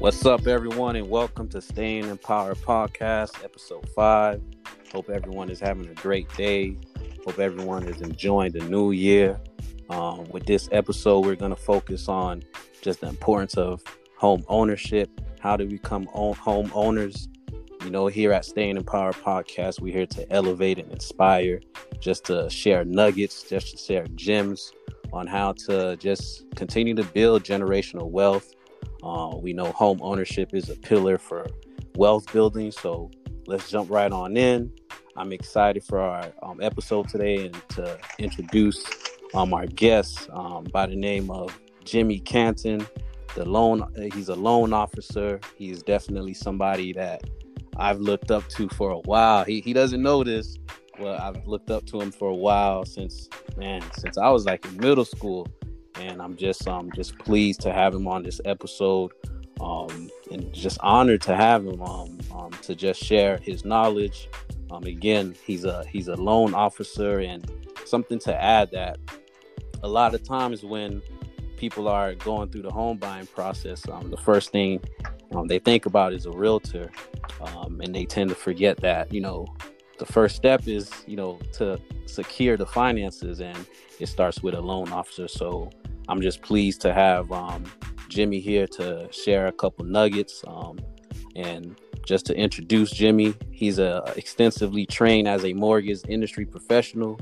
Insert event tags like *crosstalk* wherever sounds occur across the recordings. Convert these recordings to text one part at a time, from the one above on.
What's up, everyone, and welcome to Staying in Power Podcast, episode five. Hope everyone is having a great day. Hope everyone is enjoying the new year. Um, with this episode, we're going to focus on just the importance of home ownership, how to become home owners. You know, here at Staying in Power Podcast, we're here to elevate and inspire, just to share nuggets, just to share gems on how to just continue to build generational wealth uh, we know home ownership is a pillar for wealth building. So let's jump right on in. I'm excited for our um, episode today and to introduce um, our guest um, by the name of Jimmy Canton. The loan, he's a loan officer. He is definitely somebody that I've looked up to for a while. He, he doesn't know this, but I've looked up to him for a while since man, since I was like in middle school and I'm just um just pleased to have him on this episode, um, and just honored to have him um, um to just share his knowledge. Um, again, he's a he's a loan officer, and something to add that a lot of times when people are going through the home buying process, um, the first thing um, they think about is a realtor, and they tend to forget that you know the first step is you know to secure the finances, and it starts with a loan officer. So I'm just pleased to have um, Jimmy here to share a couple nuggets. Um, and just to introduce Jimmy, he's a extensively trained as a mortgage industry professional.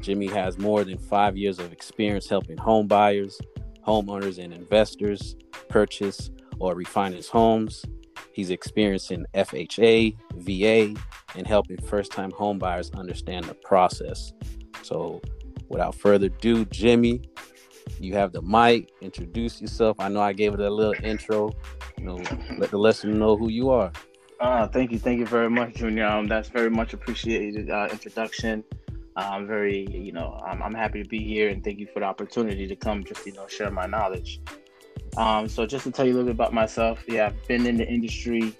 Jimmy has more than five years of experience helping home buyers, homeowners, and investors purchase or refinance homes. He's experienced in FHA, VA, and helping first-time homebuyers understand the process. So, without further ado, Jimmy, you have the mic. Introduce yourself. I know I gave it a little intro. You know, let the listener know who you are. Uh, thank you, thank you very much, Junior. Um, that's very much appreciated uh, introduction. I'm very, you know, I'm, I'm happy to be here, and thank you for the opportunity to come, just you know, share my knowledge. Um, so just to tell you a little bit about myself, yeah, I've been in the industry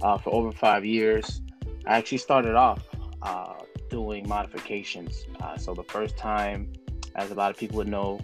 uh, for over five years. I actually started off uh, doing modifications. Uh, so the first time, as a lot of people would know,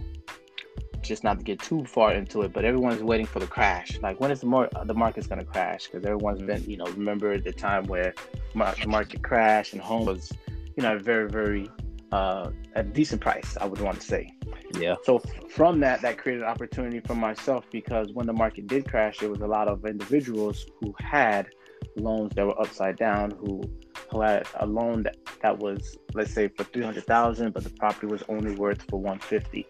just not to get too far into it, but everyone's waiting for the crash. Like when is the more the market's gonna crash? Because everyone's been, you know, remember the time where the market crashed and home was, you know, very very uh, a decent price. I would want to say. Yeah. So from that, that created an opportunity for myself because when the market did crash, there was a lot of individuals who had loans that were upside down, who who had a loan that, that was let's say for 300,000 but the property was only worth for 150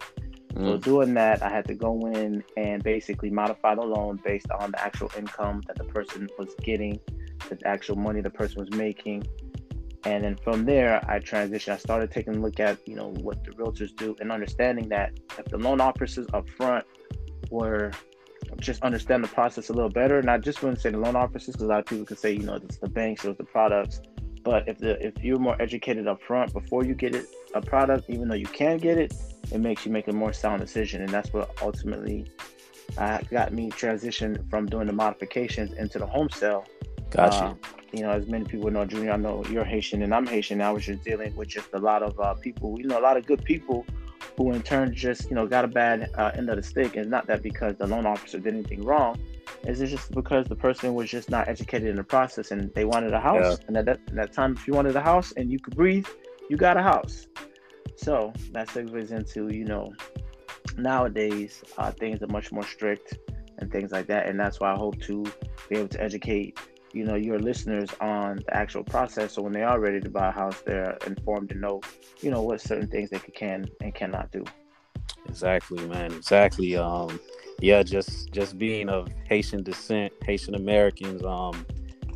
Mm. So doing that, I had to go in and basically modify the loan based on the actual income that the person was getting, the actual money the person was making. And then from there, I transitioned. I started taking a look at, you know, what the realtors do and understanding that if the loan officers up front were just understand the process a little better, and I just when say the loan officers, because a lot of people could say, you know, it's the banks or the products. But if the if you're more educated up front before you get it a product, even though you can get it, it makes you make a more sound decision, and that's what ultimately uh, got me transition from doing the modifications into the home sale. Gotcha. Uh, you know, as many people know, Junior, I know you're Haitian and I'm Haitian. I was just dealing with just a lot of uh, people, you know, a lot of good people who in turn just, you know, got a bad uh, end of the stick. And not that because the loan officer did anything wrong. It's just because the person was just not educated in the process and they wanted a house. Yeah. And at that, at that time, if you wanted a house and you could breathe, you got a house. So that segues into, you know, nowadays uh, things are much more strict and things like that. And that's why I hope to be able to educate, you know, your listeners on the actual process. So when they are ready to buy a house, they're informed to know, you know, what certain things they can and cannot do. Exactly, man. Exactly. Um, yeah, just just being of Haitian descent, Haitian Americans, um,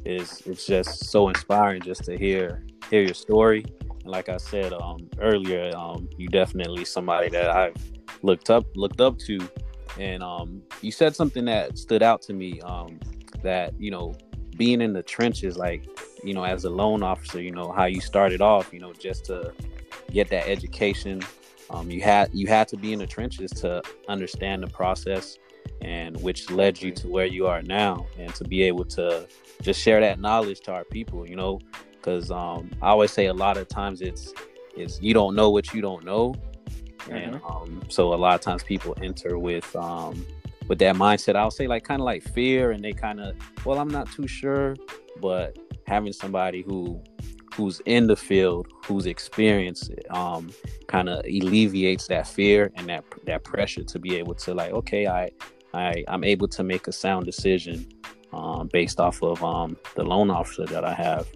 is it's just so inspiring just to hear hear your story like I said um, earlier, um, you definitely somebody that I've looked up looked up to, and um, you said something that stood out to me. Um, that you know, being in the trenches, like you know, as a loan officer, you know how you started off, you know, just to get that education. Um, you had you had to be in the trenches to understand the process, and which led you to where you are now, and to be able to just share that knowledge to our people. You know, because um, I always say a lot of times it's is you don't know what you don't know, mm-hmm. and um, so a lot of times people enter with um, with that mindset. I'll say like kind of like fear, and they kind of well, I'm not too sure, but having somebody who who's in the field, who's experienced, um, kind of alleviates that fear and that that pressure to be able to like, okay, I I I'm able to make a sound decision um, based off of um, the loan officer that I have.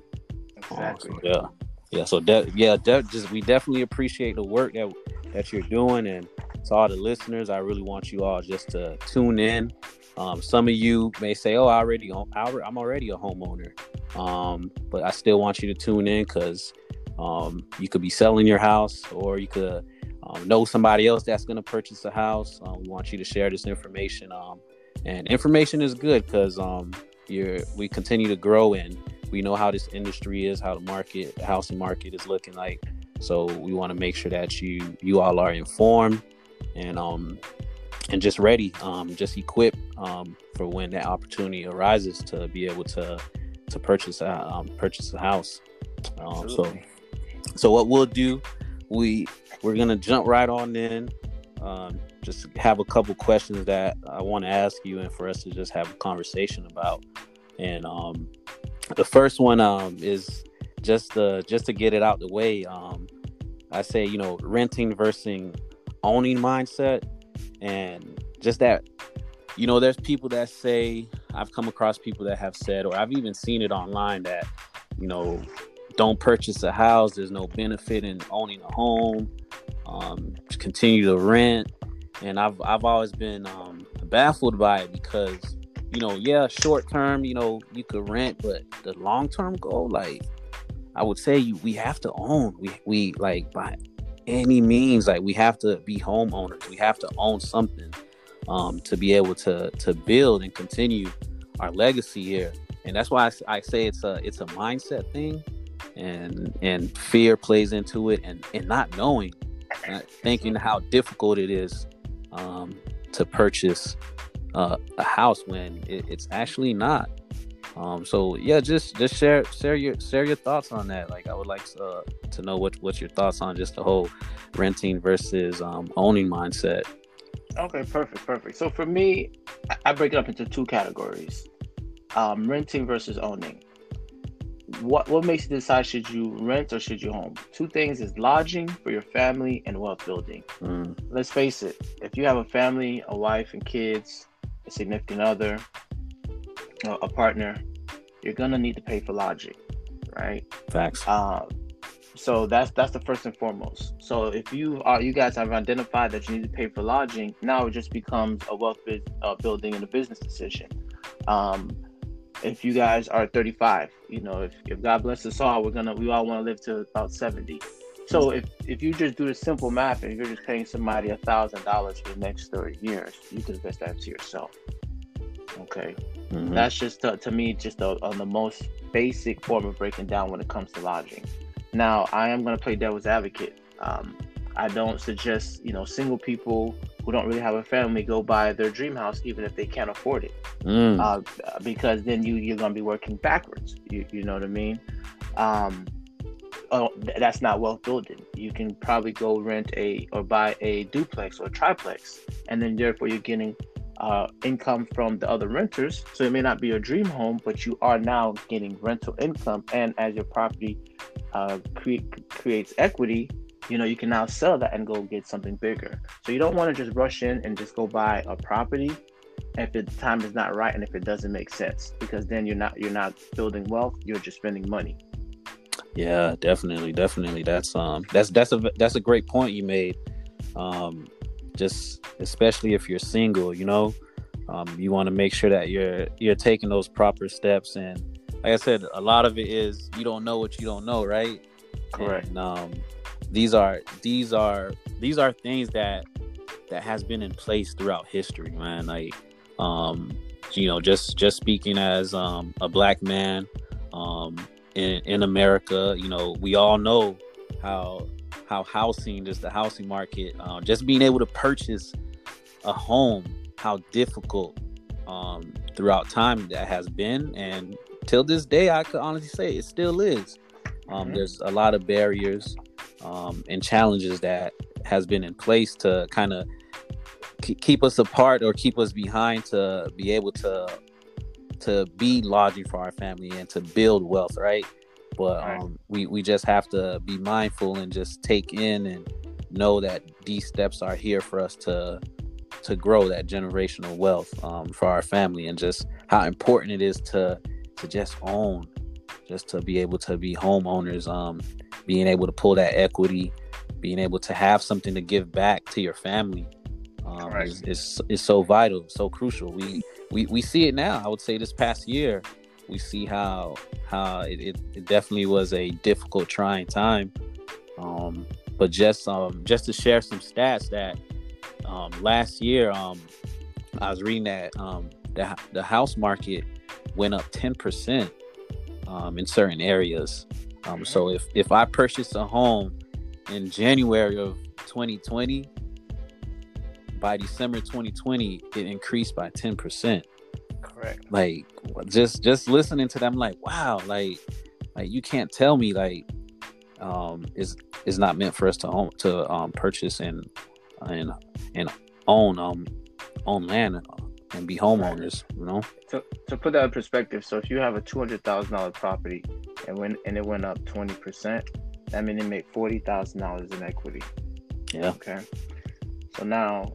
Exactly. Yeah, yeah. So de- yeah, just we definitely appreciate the work that that you're doing, and to all the listeners, I really want you all just to tune in. Um, some of you may say, "Oh, I already, I'm already a homeowner," um, but I still want you to tune in because um, you could be selling your house, or you could um, know somebody else that's going to purchase a house. Um, we want you to share this information, um, and information is good because you're we continue to grow in. we know how this industry is, how the market, housing market is looking like. So we want to make sure that you you all are informed and um and just ready, um, just equipped um, for when that opportunity arises to be able to to purchase a, um, purchase a house. Um, so so what we'll do, we we're gonna jump right on in. Um, just have a couple questions that I want to ask you, and for us to just have a conversation about. And um, the first one um, is just to just to get it out the way. Um, I say you know renting versus owning mindset, and just that you know there's people that say I've come across people that have said, or I've even seen it online that you know don't purchase a house. There's no benefit in owning a home. Um, continue to rent, and I've I've always been um, baffled by it because you know, yeah, short term, you know, you could rent, but the long term goal, like I would say, you we have to own. We we like by any means, like we have to be homeowners. We have to own something um, to be able to to build and continue our legacy here. And that's why I, I say it's a it's a mindset thing, and and fear plays into it, and and not knowing, not thinking how difficult it is um, to purchase uh, a house when it, it's actually not. Um, so yeah, just just share share your share your thoughts on that. Like I would like to, uh, to know what what's your thoughts on just the whole renting versus um, owning mindset. Okay, perfect, perfect. So for me, I break it up into two categories: um, renting versus owning. What what makes you decide should you rent or should you home? Two things is lodging for your family and wealth building. Mm. Let's face it: if you have a family, a wife and kids, a significant other, a partner, you're gonna need to pay for lodging, right? Facts. Um, so that's that's the first and foremost. So if you are you guys have identified that you need to pay for lodging, now it just becomes a wealth uh, building and a business decision. Um, if you guys are 35, you know, if, if God bless us all, we're gonna we all want to live to about 70. So if if you just do the simple math and you're just paying somebody a thousand dollars for the next 30 years, you can invest that to yourself. Okay, mm-hmm. that's just to, to me just a, on the most basic form of breaking down when it comes to lodging. Now I am going to play devil's advocate. Um, I don't suggest you know single people who don't really have a family go buy their dream house even if they can't afford it, mm. uh, because then you you're going to be working backwards. You you know what I mean? Um, oh, that's not wealth building. You can probably go rent a or buy a duplex or a triplex, and then therefore you're getting uh, income from the other renters. So it may not be your dream home, but you are now getting rental income. And as your property uh, cre- creates equity, you know you can now sell that and go get something bigger. So you don't want to just rush in and just go buy a property if the time is not right and if it doesn't make sense, because then you're not you're not building wealth. You're just spending money. Yeah, definitely, definitely. That's um, that's that's a that's a great point you made. Um, just especially if you're single, you know, um, you want to make sure that you're you're taking those proper steps. And like I said, a lot of it is you don't know what you don't know, right? Correct. And, um, these are these are these are things that that has been in place throughout history, man. Like, um, you know, just just speaking as um, a black man, um, in, in America. You know, we all know how how housing, just the housing market, uh, just being able to purchase a home, how difficult um, throughout time that has been, and till this day, I could honestly say it still is. Um, mm-hmm. There's a lot of barriers um, and challenges that has been in place to kind of keep us apart or keep us behind to be able to to be lodging for our family and to build wealth, right? But um, we we just have to be mindful and just take in and know that these steps are here for us to to grow that generational wealth um, for our family and just how important it is to to just own just to be able to be homeowners um being able to pull that equity being able to have something to give back to your family um, is, is, is so vital so crucial. We, we we see it now. I would say this past year we see how how it, it, it definitely was a difficult trying time. Um but just um just to share some stats that um last year um I was reading that um the the house market went up 10% um in certain areas. Um so if if I purchased a home in January of 2020 by December 2020 it increased by 10%. Correct. Like just just listening to them like wow like like you can't tell me like um, is is not meant for us to own to um, purchase and and and own um own land and, and be homeowners. You know. To to put that in perspective, so if you have a two hundred thousand dollar property and when and it went up twenty percent, that means it made forty thousand dollars in equity. Yeah. Okay. So now,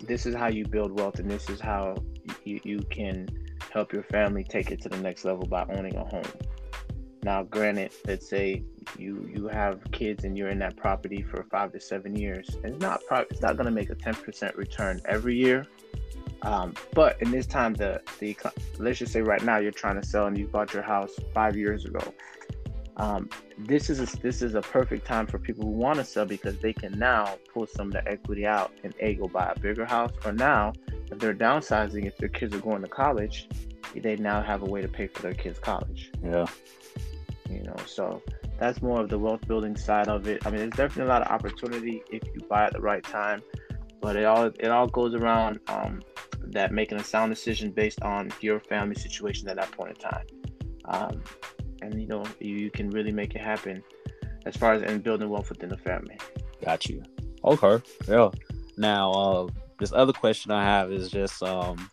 this is how you build wealth, and this is how you, you can help your family take it to the next level by owning a home. Now, granted, let's say you you have kids and you're in that property for five to seven years. It's not pro- it's not going to make a ten percent return every year. Um, but in this time, the the let's just say right now you're trying to sell and you bought your house five years ago. Um, this is a, this is a perfect time for people who want to sell because they can now pull some of the equity out and a go buy a bigger house. Or now, if they're downsizing, if their kids are going to college, they now have a way to pay for their kids' college. Yeah you know so that's more of the wealth building side of it i mean there's definitely a lot of opportunity if you buy at the right time but it all it all goes around um, that making a sound decision based on your family situation at that point in time. Um, and you know you, can really make it happen as far as in building wealth within the family. Got you. Okay yeah. Now uh, this other question i have is just um,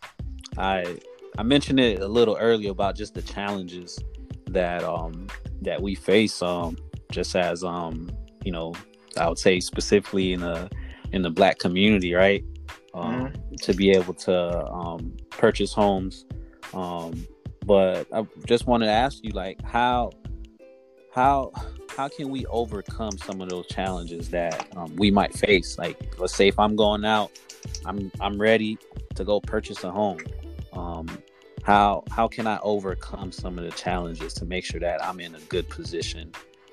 i i mentioned it a little earlier about just the challenges that um that we face um just as um you know I would say specifically in the in the black community right um mm-hmm. to be able to um purchase homes um but I just wanted to ask you like how how how can we overcome some of those challenges that um, we might face like let's say if i'm going out i'm i'm ready to go purchase a home um, how how can I overcome some of the challenges to make sure that I'm in a good position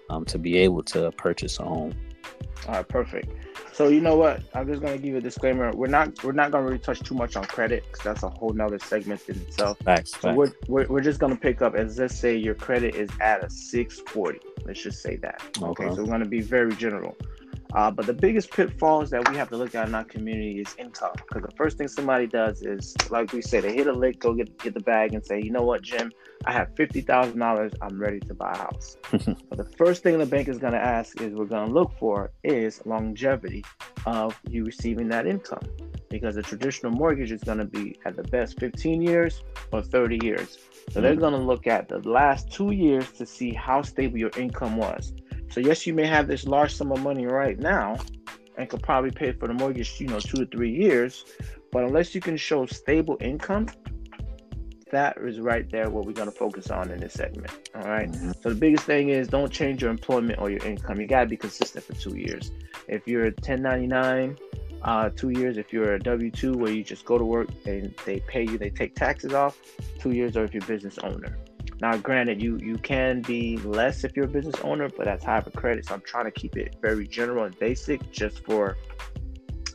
um, to be able to purchase a home? All right, perfect. So you know what? I'm just gonna give you a disclaimer. We're not we're not gonna really touch too much on credit because that's a whole nother segment in itself. Facts. So We're, we're we're just gonna pick up as let's say your credit is at a 640. Let's just say that. Okay. okay so we're gonna be very general. Uh, but the biggest pitfalls that we have to look at in our community is income. Because the first thing somebody does is, like we said, they hit a lick, go get get the bag, and say, you know what, Jim, I have fifty thousand dollars. I'm ready to buy a house. *laughs* but the first thing the bank is going to ask is, we're going to look for is longevity of you receiving that income. Because a traditional mortgage is going to be at the best 15 years or 30 years. So they're mm. going to look at the last two years to see how stable your income was. So yes, you may have this large sum of money right now and could probably pay for the mortgage, you know, two to three years. But unless you can show stable income, that is right there what we're going to focus on in this segment. All right? mm-hmm. So the biggest thing is don't change your employment or your income. You got to be consistent for two years. If you're 1099, uh, two years. If you're a W 2 where you just go to work and they pay you, they take taxes off, two years, or if you're a business owner. Now, granted, you you can be less if you're a business owner, but that's high for credit. So I'm trying to keep it very general and basic, just for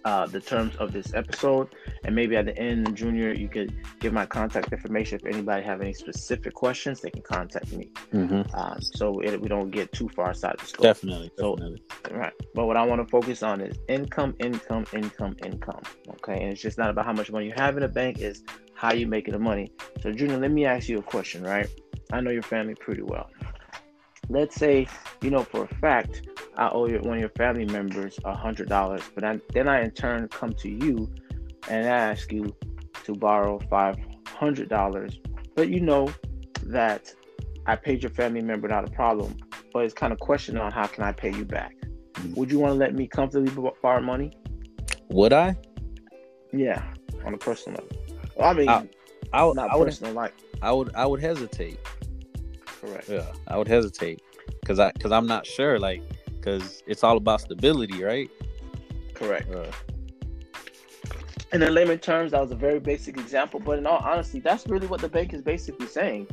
uh, the terms of this episode. And maybe at the end, Junior, you could give my contact information. If anybody have any specific questions, they can contact me. Mm-hmm. Um, so it, we don't get too far outside the scope. Definitely, definitely. So, right. But what I want to focus on is income, income, income, income. Okay. And it's just not about how much money you have in the bank; is how you making the money. So, Junior, let me ask you a question. Right. I know your family pretty well. Let's say, you know, for a fact, I owe you, one of your family members a hundred dollars, but I, then I in turn come to you and ask you to borrow five hundred dollars, but you know that I paid your family member not a problem, but it's kind of question on how can I pay you back. Mm-hmm. Would you want to let me comfortably borrow money? Would I? Yeah, on a personal level. Well, I mean, I, I, not I personal, would, like I would, I would hesitate. Correct. Yeah, I would hesitate because I, because I'm not sure, like, because it's all about stability, right? Correct. Uh, in the layman terms, that was a very basic example, but in all honesty, that's really what the bank is basically saying.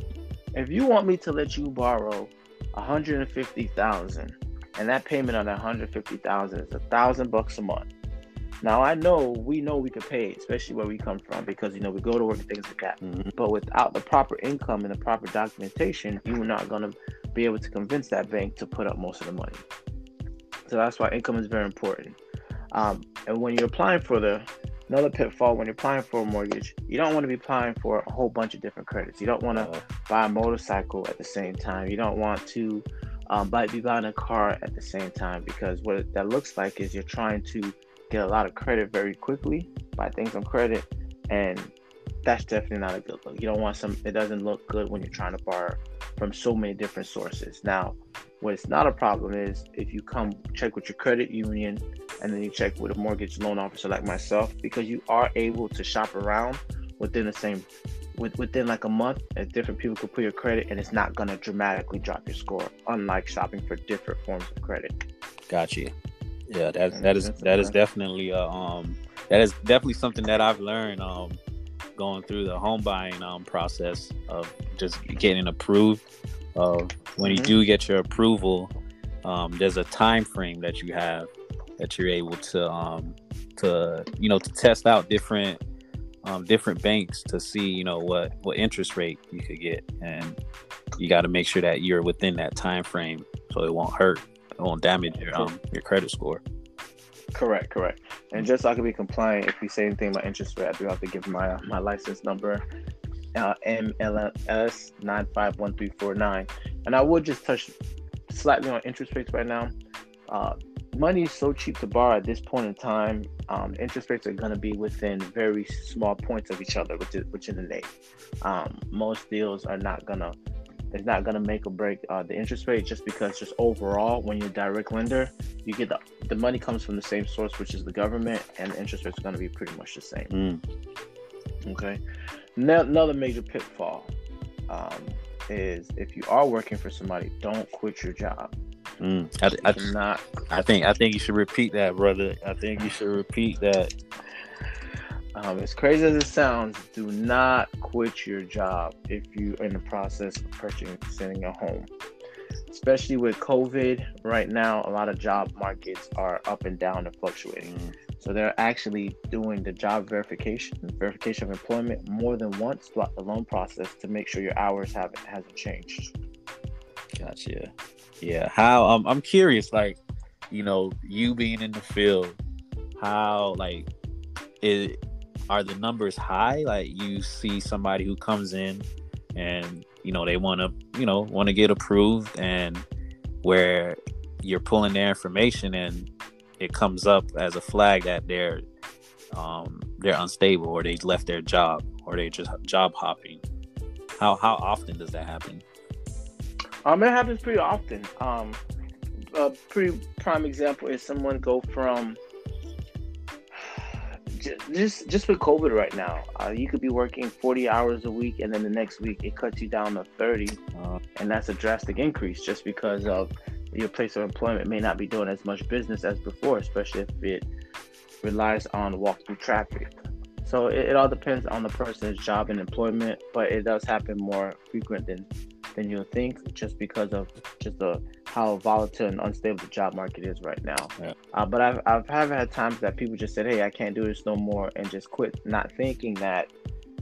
If you want me to let you borrow 150,000 and that payment on that 150,000 is a thousand bucks a month. Now I know we know we could pay, especially where we come from, because you know we go to work and things like that. Mm-hmm. But without the proper income and the proper documentation, you're not gonna be able to convince that bank to put up most of the money. So that's why income is very important. Um, and when you're applying for the another pitfall when you're applying for a mortgage, you don't want to be applying for a whole bunch of different credits. You don't want to uh, buy a motorcycle at the same time. You don't want to um, buy, be buying a car at the same time because what that looks like is you're trying to get a lot of credit very quickly, buy things on credit, and that's definitely not a good look. You don't want some. It doesn't look good when you're trying to borrow from so many different sources. Now, what's not a problem is if you come check with your credit union and then you check with a mortgage loan officer like myself because you are able to shop around within the same with, within like a month as different people could put your credit and it's not going to dramatically drop your score unlike shopping for different forms of credit gotcha yeah that that is that is definitely uh, um that is definitely something that i've learned um going through the home buying um process of just getting approved of when mm-hmm. you do get your approval um, there's a time frame that you have that you're able to um, to you know to test out different um, different banks to see you know what what interest rate you could get. And you got to make sure that you're within that time frame so it won't hurt won't damage your um your credit score correct correct and just so i can be compliant if we say anything about interest rate i do have to give my my license number uh, MLS nine five one three four nine, and I would just touch slightly on interest rates right now. Uh, money is so cheap to borrow at this point in time. Um, interest rates are going to be within very small points of each other, which is which is the name. Um, most deals are not gonna it's not gonna make or break uh, the interest rate just because just overall when you're a direct lender, you get the the money comes from the same source, which is the government, and the interest rates are gonna be pretty much the same. Mm. Okay. Now, another major pitfall um, is if you are working for somebody, don't quit your job. Mm. I, I, not. I think I think you should repeat that, brother. I think you should repeat that. Um, as crazy as it sounds, do not quit your job if you're in the process of purchasing sending a home. Especially with COVID right now, a lot of job markets are up and down and fluctuating. Mm. So they're actually doing the job verification, verification of employment more than once throughout the loan process to make sure your hours haven't hasn't changed. Gotcha. Yeah. How um, I'm curious, like, you know, you being in the field, how like it are the numbers high? Like you see somebody who comes in and you know they want to you know want to get approved and where you're pulling their information and it comes up as a flag that they're um, they're unstable or they left their job or they just job hopping. How how often does that happen? Um, it happens pretty often. Um, a pretty prime example is someone go from just just with COVID right now, uh, you could be working 40 hours a week, and then the next week it cuts you down to 30, uh, and that's a drastic increase just because of your place of employment may not be doing as much business as before, especially if it relies on walk-through traffic. So it, it all depends on the person's job and employment, but it does happen more frequent than than you'll think, just because of just the how volatile and unstable the job market is right now. Yeah. Uh, but I've I've have had times that people just said, "Hey, I can't do this no more," and just quit, not thinking that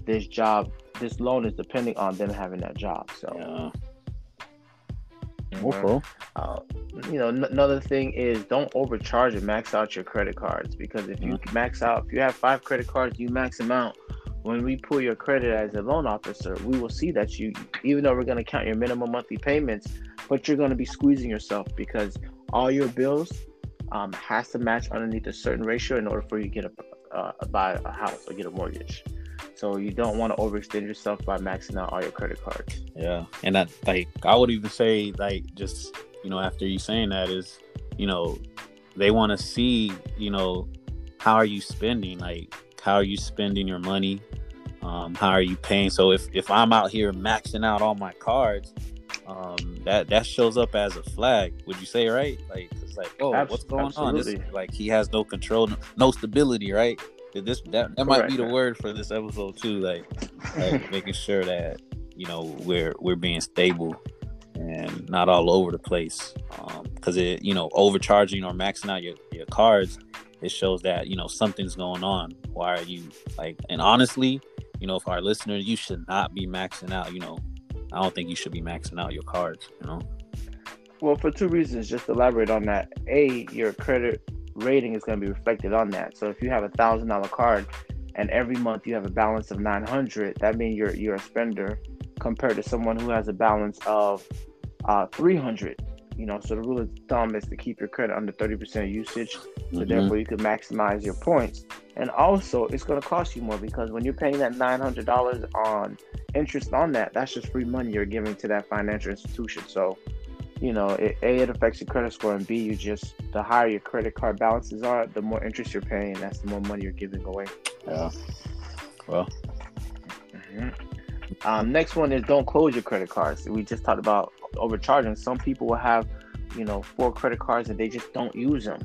this job, this loan is depending on them having that job. So. Yeah. Okay. Uh, you know, n- another thing is don't overcharge and max out your credit cards because if you mm-hmm. max out, if you have five credit cards, you max them out. When we pull your credit as a loan officer, we will see that you, even though we're going to count your minimum monthly payments, but you're going to be squeezing yourself because all your bills um, has to match underneath a certain ratio in order for you to get a uh, buy a house or get a mortgage. So you don't want to overextend yourself by maxing out all your credit cards. Yeah, and that like I would even say like just you know after you saying that is you know they want to see you know how are you spending like how are you spending your money? Um, how are you paying? So if if i'm out here maxing out all my cards um, that that shows up as a flag. Would you say right? Like it's like oh what's going Absolutely. on? This, like he has no control no, no stability right? This that, that might be the word for this episode too like, like *laughs* making sure that you know we're we're being stable and not all over the place because um, it you know overcharging or maxing out your, your cards it shows that you know something's going on. Why are you like and honestly you know for our listeners you should not be maxing out you know. I don't think you should be maxing out your cards you know? Well for two reasons just elaborate on that. A your credit rating is going to be reflected on that. So if you have a thousand dollar card and every month you have a balance of 900 that means you're you're a spender compared to someone who has a balance of uh, 300 you know so the rule of thumb is to keep your credit under 30% usage so mm-hmm. therefore you can maximize your points. And also it's going to cost you more because when you're paying that $900 on interest on that that's just free money you're giving to that financial institution. So you know it, a it affects your credit score and b you just the higher your credit card balances are the more interest you're paying and that's the more money you're giving away. Yeah. Well. Mm-hmm. Um, next one is don't close your credit cards we just talked about overcharging. Some people will have, you know, four credit cards and they just don't use them.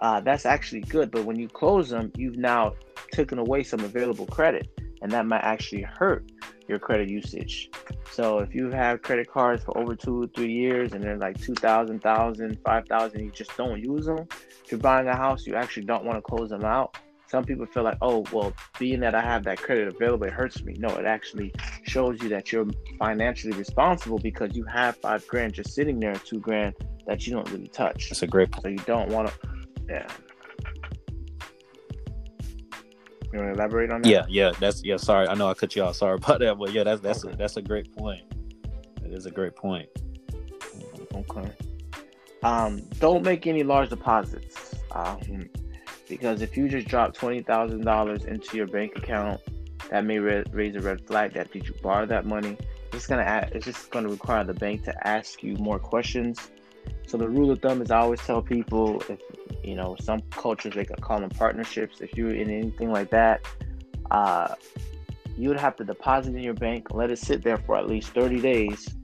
Uh, that's actually good, but when you close them, you've now taken away some available credit, and that might actually hurt your credit usage. So if you have credit cards for over two, three years, and they're like 2,000, 1,000, 5,000, you just don't use them. If you're buying a house, you actually don't want to close them out some people feel like, oh, well, being that I have that credit available, it hurts me. No, it actually shows you that you're financially responsible because you have five grand just sitting there, two grand that you don't really touch. That's a great point. So you don't want to, yeah. You want to elaborate on that? Yeah, yeah. That's yeah. Sorry, I know I cut you off. Sorry about that, but yeah, that's that's okay. a, that's a great point. It is a great point. Okay. Um, don't make any large deposits. Um, because if you just drop twenty thousand dollars into your bank account, that may re- raise a red flag. That did you borrow that money? It's gonna add, it's just gonna require the bank to ask you more questions. So the rule of thumb is I always tell people if you know some cultures they call them partnerships. If you're in anything like that, uh, you would have to deposit in your bank, let it sit there for at least 30 days,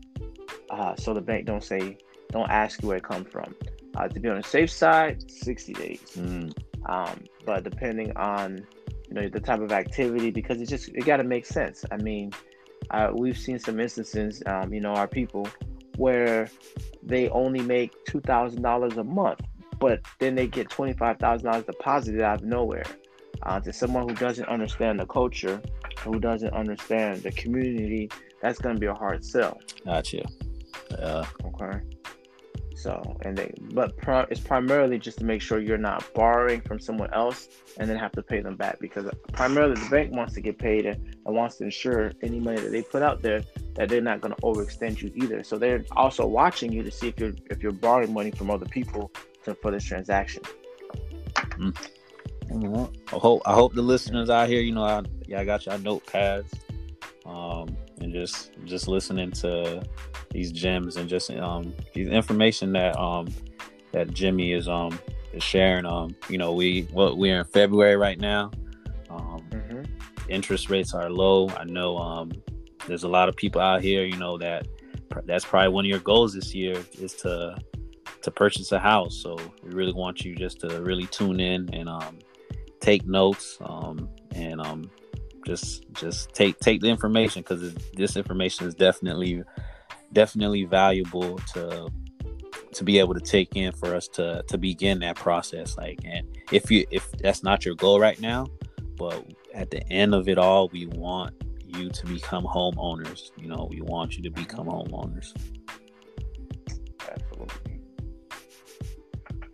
uh, so the bank don't say don't ask you where it comes from. Uh, to be on the safe side, 60 days. Mm. Um, but depending on you know the type of activity, because it just it got to make sense. I mean, uh, we've seen some instances, um, you know, our people where they only make two thousand dollars a month, but then they get twenty five thousand dollars deposited out of nowhere. Uh, to someone who doesn't understand the culture, who doesn't understand the community, that's going to be a hard sell. Gotcha. Yeah. Okay. So, and they, but pro, it's primarily just to make sure you're not borrowing from someone else and then have to pay them back because primarily the bank wants to get paid and, and wants to ensure any money that they put out there that they're not going to overextend you either. So they're also watching you to see if you're if you're borrowing money from other people to, for this transaction. Mm. I hope I hope the listeners out here, you know, I yeah, I got your notepads, and just just listening to these gems and just um these information that um that Jimmy is um is sharing. Um, you know, we what well, we're in February right now. Um, mm-hmm. interest rates are low. I know um there's a lot of people out here, you know, that that's probably one of your goals this year is to to purchase a house. So we really want you just to really tune in and um take notes um and um just just take take the information because this information is definitely definitely valuable to to be able to take in for us to to begin that process. Like and if you if that's not your goal right now but at the end of it all we want you to become homeowners. You know we want you to become homeowners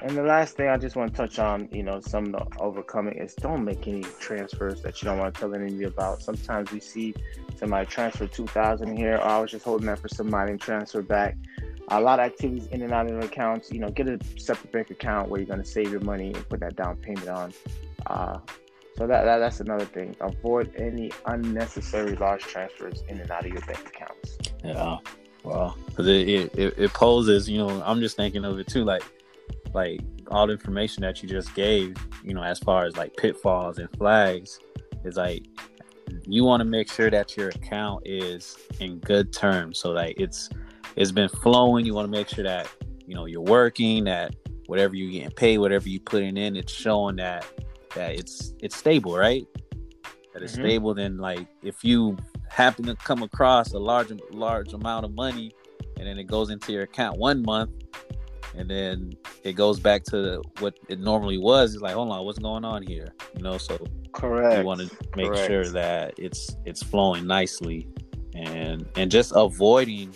and the last thing i just want to touch on you know some of the overcoming is don't make any transfers that you don't want to tell anybody about sometimes we see somebody transfer 2000 here or i was just holding that for somebody and transfer back a lot of activities in and out of accounts. You know, get a separate bank account where you're going to save your money and put that down payment on. Uh, so that, that that's another thing. Avoid any unnecessary large transfers in and out of your bank accounts. Yeah, well, because it, it it poses. You know, I'm just thinking of it too. Like like all the information that you just gave. You know, as far as like pitfalls and flags, is like you want to make sure that your account is in good terms. So like it's it's been flowing. You want to make sure that you know you're working, that whatever you're getting paid, whatever you putting in, it's showing that that it's it's stable, right? That it's mm-hmm. stable. Then like if you happen to come across a large large amount of money, and then it goes into your account one month, and then it goes back to what it normally was. It's like, hold on, what's going on here? You know, so correct. You want to make correct. sure that it's it's flowing nicely, and and just avoiding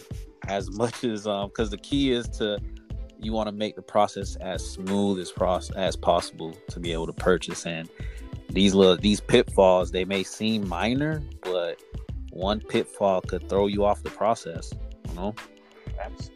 as *laughs* much as um because the key is to you want to make the process as smooth as pros- as possible to be able to purchase and these little these pitfalls they may seem minor but one pitfall could throw you off the process you know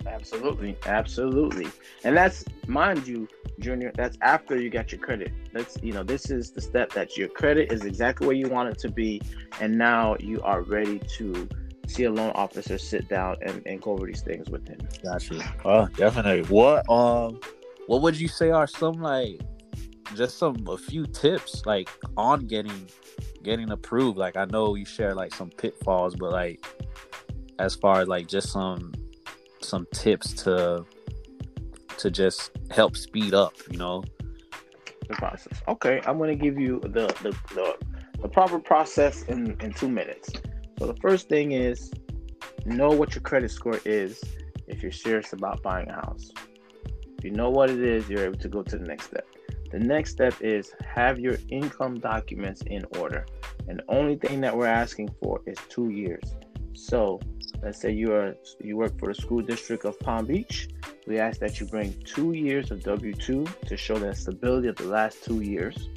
absolutely absolutely and that's mind you junior that's after you got your credit that's you know this is the step that your credit is exactly where you want it to be and now you are ready to see a loan officer sit down and, and go over these things with him. Gotcha. Oh, definitely. What um what would you say are some like just some a few tips like on getting getting approved? Like I know you share like some pitfalls, but like as far as like just some some tips to to just help speed up, you know? The process. Okay, I'm gonna give you the the, the, the proper process in, in two minutes. So the first thing is know what your credit score is if you're serious about buying a house. If you know what it is, you're able to go to the next step. The next step is have your income documents in order. And the only thing that we're asking for is two years. So let's say you are you work for the school district of Palm Beach. We ask that you bring two years of W-2 to show the stability of the last two years.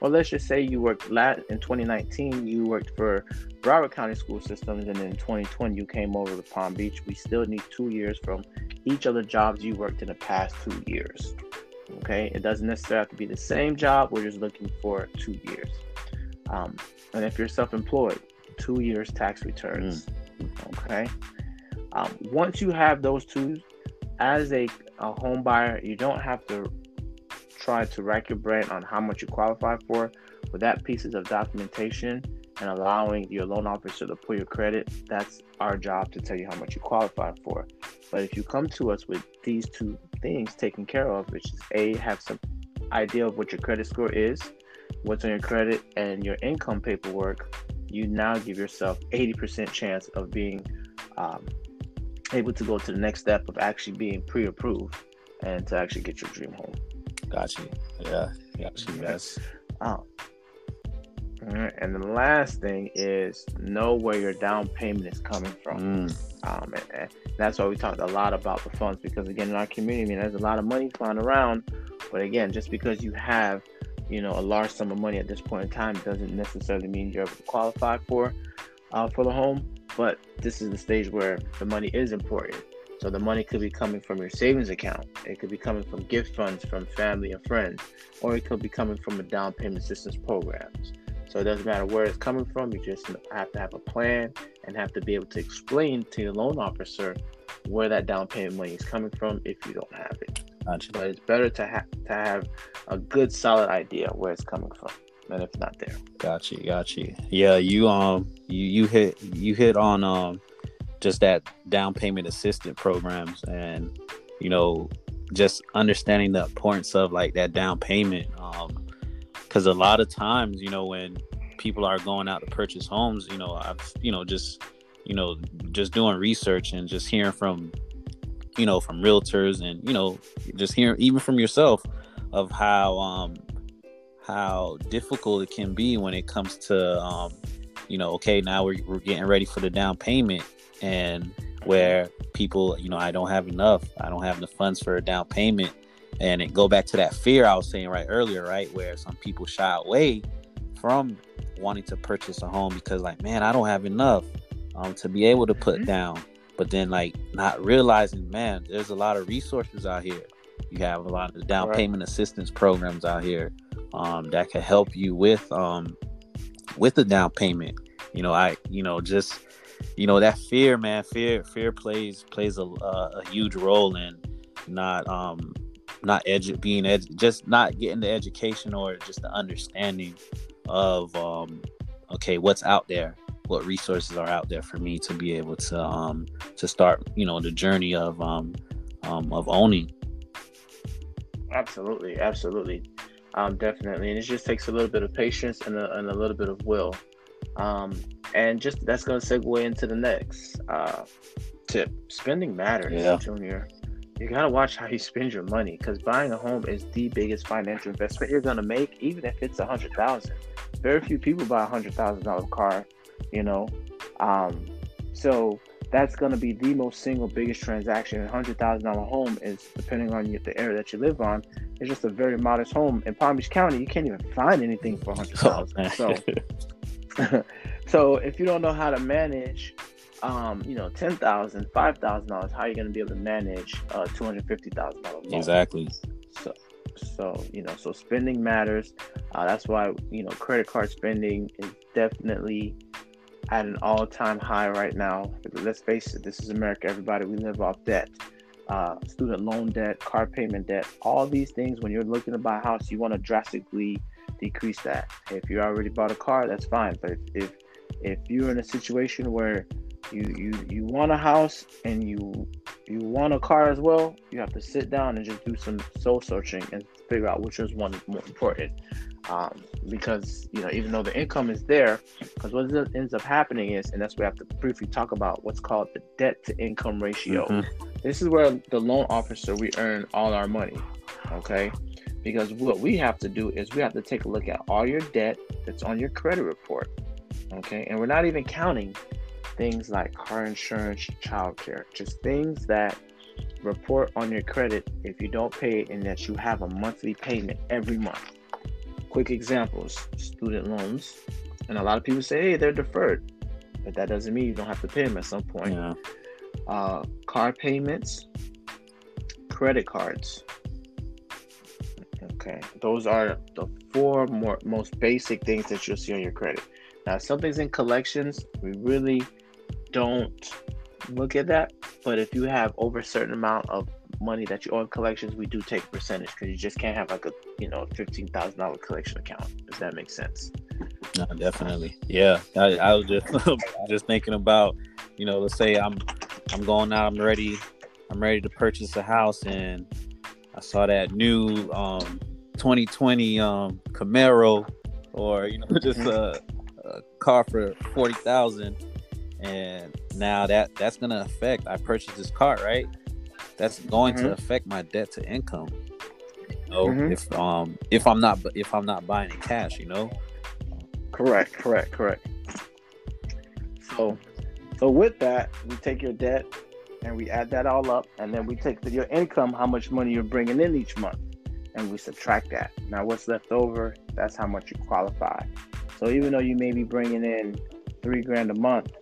Or let's just say you worked last in 2019, you worked for Broward County School Systems, and in 2020 you came over to Palm Beach. We still need two years from each of the jobs you worked in the past two years. Okay, it doesn't necessarily have to be the same job. We're just looking for two years. Um, and if you're self-employed, two years tax returns. Mm. Okay. Um, once you have those two, as a, a home buyer, you don't have to try to rack your brain on how much you qualify for. With that pieces of documentation and allowing your loan officer to pull your credit, that's our job to tell you how much you qualify for. But if you come to us with these two things taken care of, which is A, have some idea of what your credit score is, what's on your credit, and your income paperwork, you now give yourself 80% chance of being um, able to go to the next step of actually being pre-approved and to actually get your dream home. Got you. Yeah. Got you. Yes. Oh. And the last thing is know where your down payment is coming from. Mm. Um, and, and, that's why we talked a lot about the funds because again, in our community, I mean, there's a lot of money flying around. But again, just because you have, you know, a large sum of money at this point in time doesn't necessarily mean you're able to qualify for, uh, for the home. But this is the stage where the money is important. So the money could be coming from your savings account. It could be coming from gift funds from family and friends, or it could be coming from a down payment assistance programs. So it doesn't matter where it's coming from. You just have to have a plan and have to be able to explain to your loan officer where that down payment money is coming from if you don't have it. Gotcha. But it's better to have to have a good solid idea where it's coming from than if not there. Gotcha, gotcha. Yeah, you um you you hit you hit on um just that down payment assistant programs and you know just understanding the importance of like that down payment um because a lot of times you know when people are going out to purchase homes you know i've you know just you know just doing research and just hearing from you know from realtors and you know just hearing even from yourself of how um how difficult it can be when it comes to um you know okay now we're, we're getting ready for the down payment and where people, you know, I don't have enough, I don't have the funds for a down payment, and it go back to that fear I was saying right earlier, right, where some people shy away from wanting to purchase a home because like, man, I don't have enough um, to be able to put mm-hmm. down. But then like not realizing, man, there's a lot of resources out here. You have a lot of down right. payment assistance programs out here um, that can help you with um, with the down payment. You know, I you know just you know that fear, man. Fear fear plays plays a, a huge role in not um not edu- being edu- just not getting the education or just the understanding of um okay what's out there what resources are out there for me to be able to um to start you know the journey of um, um of owning. Absolutely absolutely. Um definitely. And it just takes a little bit of patience and a, and a little bit of will. Um and just that's going to segue into the next uh tip. Spending matters yeah. junior. You gotta watch how you spend your money because buying a home is the biggest financial investment you're gonna make, even if it's a hundred thousand. Very few people buy a hundred thousand dollar car, you know. Um, so that's gonna be the most single biggest transaction. A hundred thousand dollar home is depending on the area that you live on. It's just a very modest home in Palm Beach County. You can't even find anything for a hundred thousand. Oh, so, *laughs* so if you don't know how to manage um, you know, ten thousand, five thousand dollars, how are you going to be able to manage uh, two hundred fifty thousand dollars? Exactly. So, so you know, so spending matters. Uh, that's why you know credit card spending is definitely at an all-time high right now. Let's face it, this is America. Everybody, we live off debt. Uh, student loan debt, car payment debt, all these things. When you're looking to buy a house, you want to drastically decrease that. If you already bought a car, that's fine. But if, if if you're in a situation where you you you want a house and you you want a car as well, you have to sit down and just do some soul searching and figure out which is one more important. Um, because you know, even though the income is there, because what ends up happening is, and that's what we have to briefly talk about, what's called the debt to income ratio. Mm-hmm. This is where the loan officer we earn all our money. Okay, because what we have to do is we have to take a look at all your debt that's on your credit report. Okay, and we're not even counting things like car insurance, childcare, just things that report on your credit if you don't pay it and that you have a monthly payment every month. Quick examples student loans. And a lot of people say, hey, they're deferred, but that doesn't mean you don't have to pay them at some point. Yeah. Uh, car payments, credit cards. Okay, those are the four more most basic things that you'll see on your credit. Now, something's in collections. We really don't look at that. But if you have over a certain amount of money that you owe in collections, we do take a percentage because you just can't have like a you know fifteen thousand dollar collection account. Does that make sense? No, definitely. Yeah, I, I was just *laughs* just thinking about you know, let's say I'm I'm going out, I'm ready, I'm ready to purchase a house, and I saw that new um 2020 um Camaro or you know *laughs* just a, a car for forty thousand and now that that's gonna affect. I purchased this car, right? That's going mm-hmm. to affect my debt to income. You know, mm-hmm. if um if I'm not if I'm not buying in cash, you know. Correct, correct, correct. So, so with that, we take your debt and we add that all up, and then we take the, your income, how much money you're bringing in each month, and we subtract that. Now, what's left over? That's how much you qualify. So even though you may be bringing in three grand a month,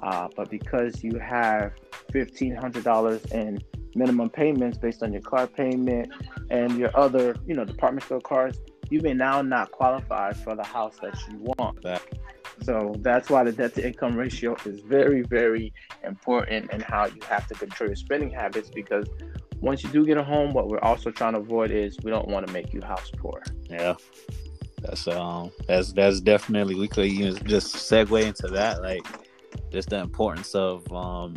uh, but because you have $1,500 in minimum payments based on your car payment and your other, you know, department store cars, you may now not qualify for the house that you want. So that's why the debt to income ratio is very, very important and how you have to control your spending habits because once you do get a home, what we're also trying to avoid is we don't want to make you house poor. Yeah. That's um that's that's definitely we could just segue into that. Like just the importance of um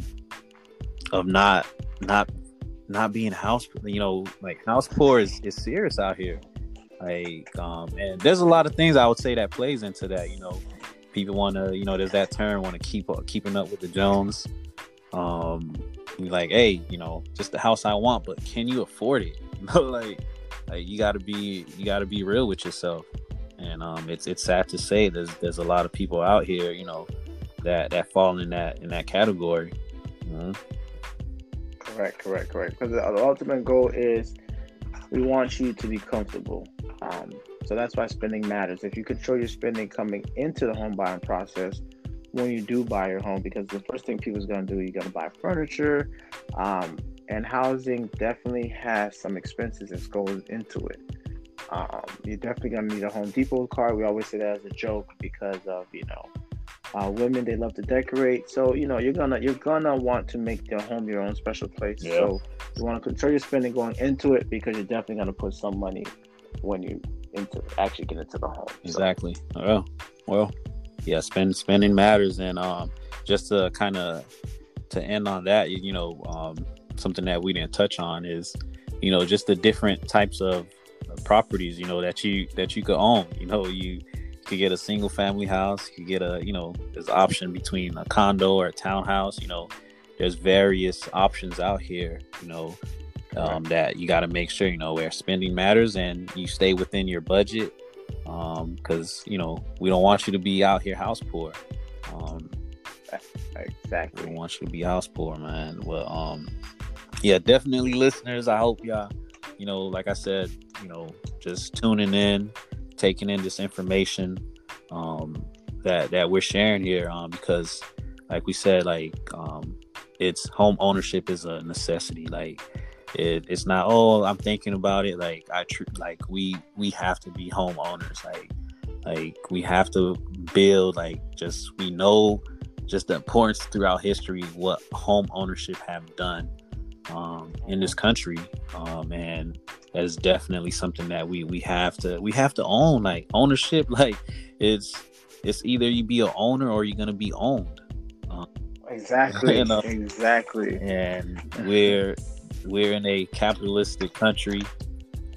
of not not not being house you know like house poor is, is serious out here like um and there's a lot of things i would say that plays into that you know people want to you know there's that term want to keep uh, keeping up with the jones um like hey you know just the house i want but can you afford it *laughs* you know like like you got to be you got to be real with yourself and um it's it's sad to say there's there's a lot of people out here you know that that fall in that in that category. Mm-hmm. Correct, correct, correct. Because the ultimate goal is we want you to be comfortable. Um, so that's why spending matters. If you control your spending coming into the home buying process, when you do buy your home because the first thing people's gonna do, you're gonna buy furniture, um, and housing definitely has some expenses that goes into it. Um, you're definitely gonna need a Home Depot card. We always say that as a joke because of you know uh, women they love to decorate. So you know you're gonna you're gonna want to make your home your own special place. Yeah. So you want to control your spending going into it because you're definitely gonna put some money when you into actually get into the home. Exactly. So. Well, well, yeah. Spend spending matters, and um, just to kind of to end on that, you know, um, something that we didn't touch on is, you know, just the different types of properties, you know, that you that you could own. You know, you could get a single family house, you could get a, you know, there's option between a condo or a townhouse, you know, there's various options out here, you know, um, that you got to make sure, you know, where spending matters and you stay within your budget. Um, cause you know, we don't want you to be out here house poor. Um, exactly. We don't want you to be house poor, man. Well, um, yeah, definitely listeners. I hope y'all, you know, like I said, you know, just tuning in, taking in this information um, that that we're sharing here, um, because, like we said, like um, it's home ownership is a necessity. Like it, it's not. Oh, I'm thinking about it. Like I tr- like we we have to be homeowners. Like like we have to build. Like just we know just the importance throughout history what home ownership have done um, in this country, um, and that is definitely something that we we have to we have to own. Like ownership, *laughs* like it's it's either you be a owner or you're gonna be owned. Um, exactly. *laughs* You know? Exactly. And we're we're in a capitalistic country,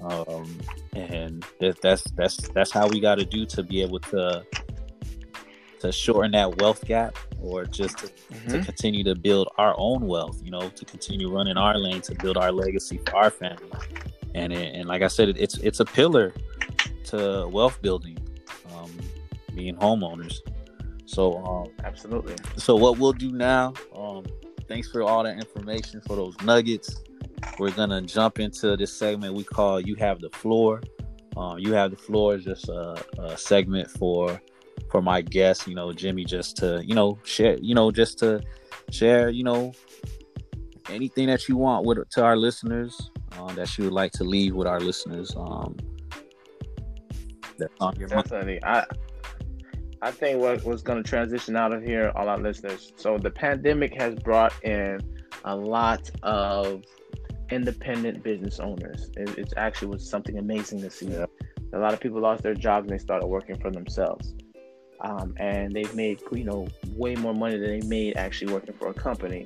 um, and that, that's that's that's how we got to do to be able to to shorten that wealth gap or just to, mm-hmm. to, continue to build our own wealth you know to continue running our lane to build our legacy for our family and and like i said it's it's a pillar to wealth building um, being homeowners. So um, absolutely. so what we'll do now um, thanks for all that information for those nuggets. We're gonna jump into this segment we call you have the floor. Um, you have the floor is just a, a segment for for my guest, you know, Jimmy, just to, you know, share, you know, just to share, you know, anything that you want with to our listeners uh, that you would like to leave with our listeners. Um, that's on your Definitely. Mind. I I think what was going to transition out of here, all our listeners. So the pandemic has brought in a lot of independent business owners. It, it actually was something amazing to see. Yeah. A lot of people lost their jobs and they started working for themselves um, and they've made you know way more money than they made actually working for a company.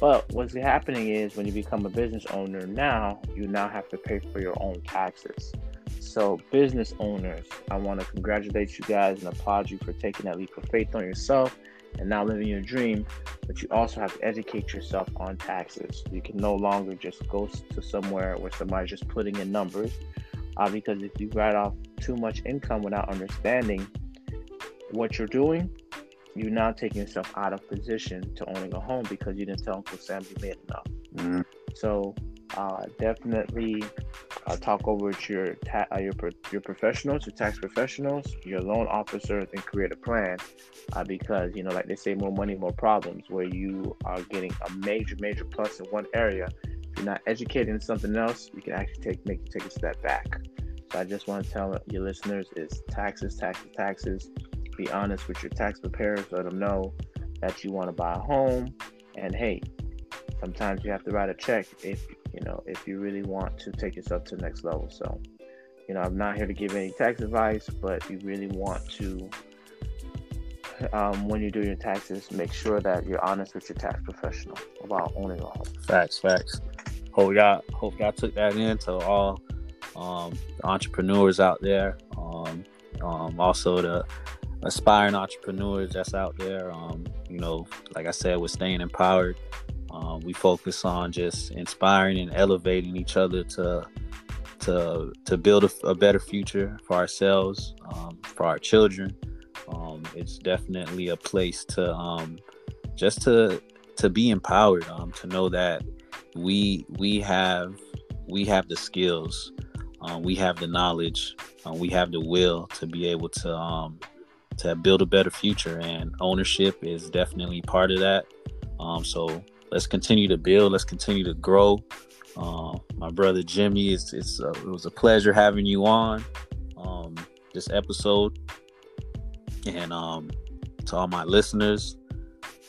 But what's happening is when you become a business owner now, you now have to pay for your own taxes. So, business owners, I want to congratulate you guys and applaud you for taking that leap of faith on yourself and now living your dream. But you also have to educate yourself on taxes. You can no longer just go to somewhere where somebody's just putting in numbers. Uh, because if you write off too much income without understanding what you're doing, you're now taking yourself out of position to owning a home because you didn't tell Uncle Sam you made enough. Mm-hmm. So uh, definitely uh, talk over with your ta- uh, your your professionals, your tax professionals, your loan officers, and create a plan. Uh, because you know, like they say, more money, more problems. Where you are getting a major, major plus in one area, if you're not educated in something else, you can actually take make you take a step back. So I just want to tell your listeners: is taxes, taxes, taxes be honest with your tax preparers. Let them know that you want to buy a home. And hey, sometimes you have to write a check if you know if you really want to take yourself to the next level. So, you know, I'm not here to give any tax advice, but if you really want to, um, when you do your taxes, make sure that you're honest with your tax professional about owning a home. Facts, facts. Hope y'all, hope y'all took that in to all um, entrepreneurs out there. Um, um, also the aspiring entrepreneurs that's out there. Um, you know, like I said, we're staying empowered. Um, we focus on just inspiring and elevating each other to to to build a, a better future for ourselves, um, for our children. Um, it's definitely a place to um, just to to be empowered, um, to know that we we have we have the skills, we have the knowledge, we have the will to be able to to build a better future. And ownership is definitely part of that. Um, so let's continue to build. Let's continue to grow. Uh, my brother Jimmy, it's, it's uh, it was a pleasure having you on um, this episode. And um, to all my listeners,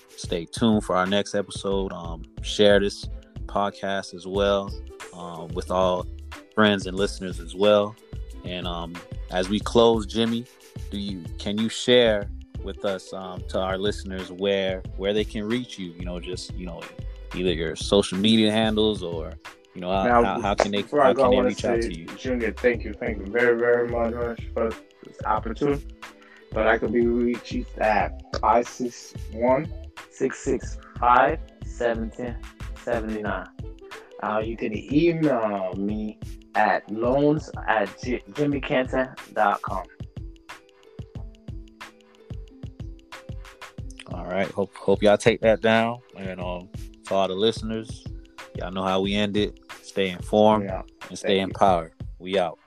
stay tuned for our next episode. Um, share this podcast as well um, with all friends and listeners as well. And um, as we close, Jimmy, do you can you share with us um, to our listeners where where they can reach you? You know, just you know, either your social media handles or you know how, now, how, how, can they how can they reach out to you? Junior, thank you, thank you very very much for this opportunity. But I could be reached at 561 665 1779. Uh, you can email me at loans at jimmycanton.com. All right. Hope hope y'all take that down. And um, for all the listeners, y'all know how we end it. Stay informed and stay Thank empowered. You. We out.